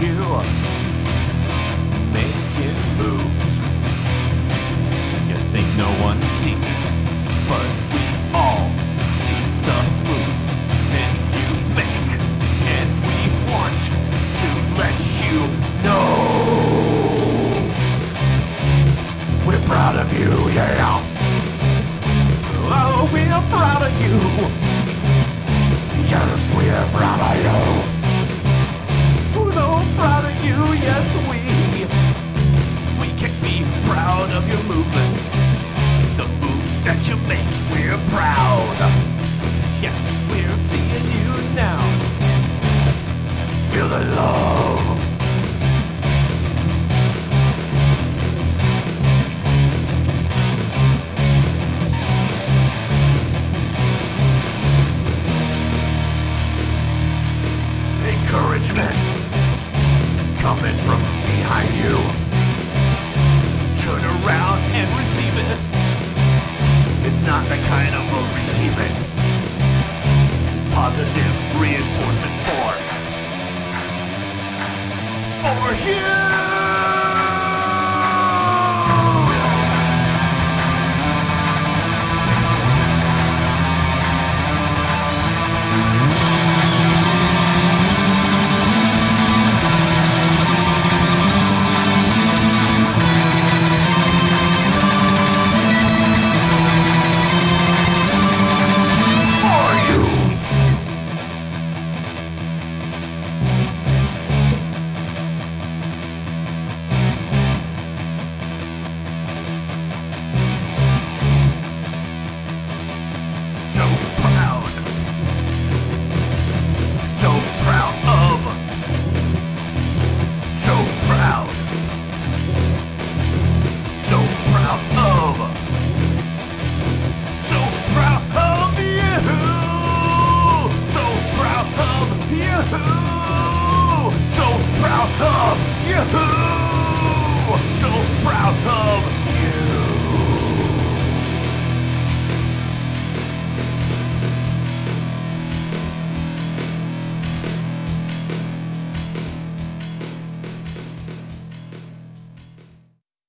you making moves. You think no one sees it, but we all see the move that you make, and we want to let you know. We're proud of you, yeah. Oh, we're proud of you. Encouragement coming from behind you. Turn around and receive it. It's not the kind of a receive it. For you.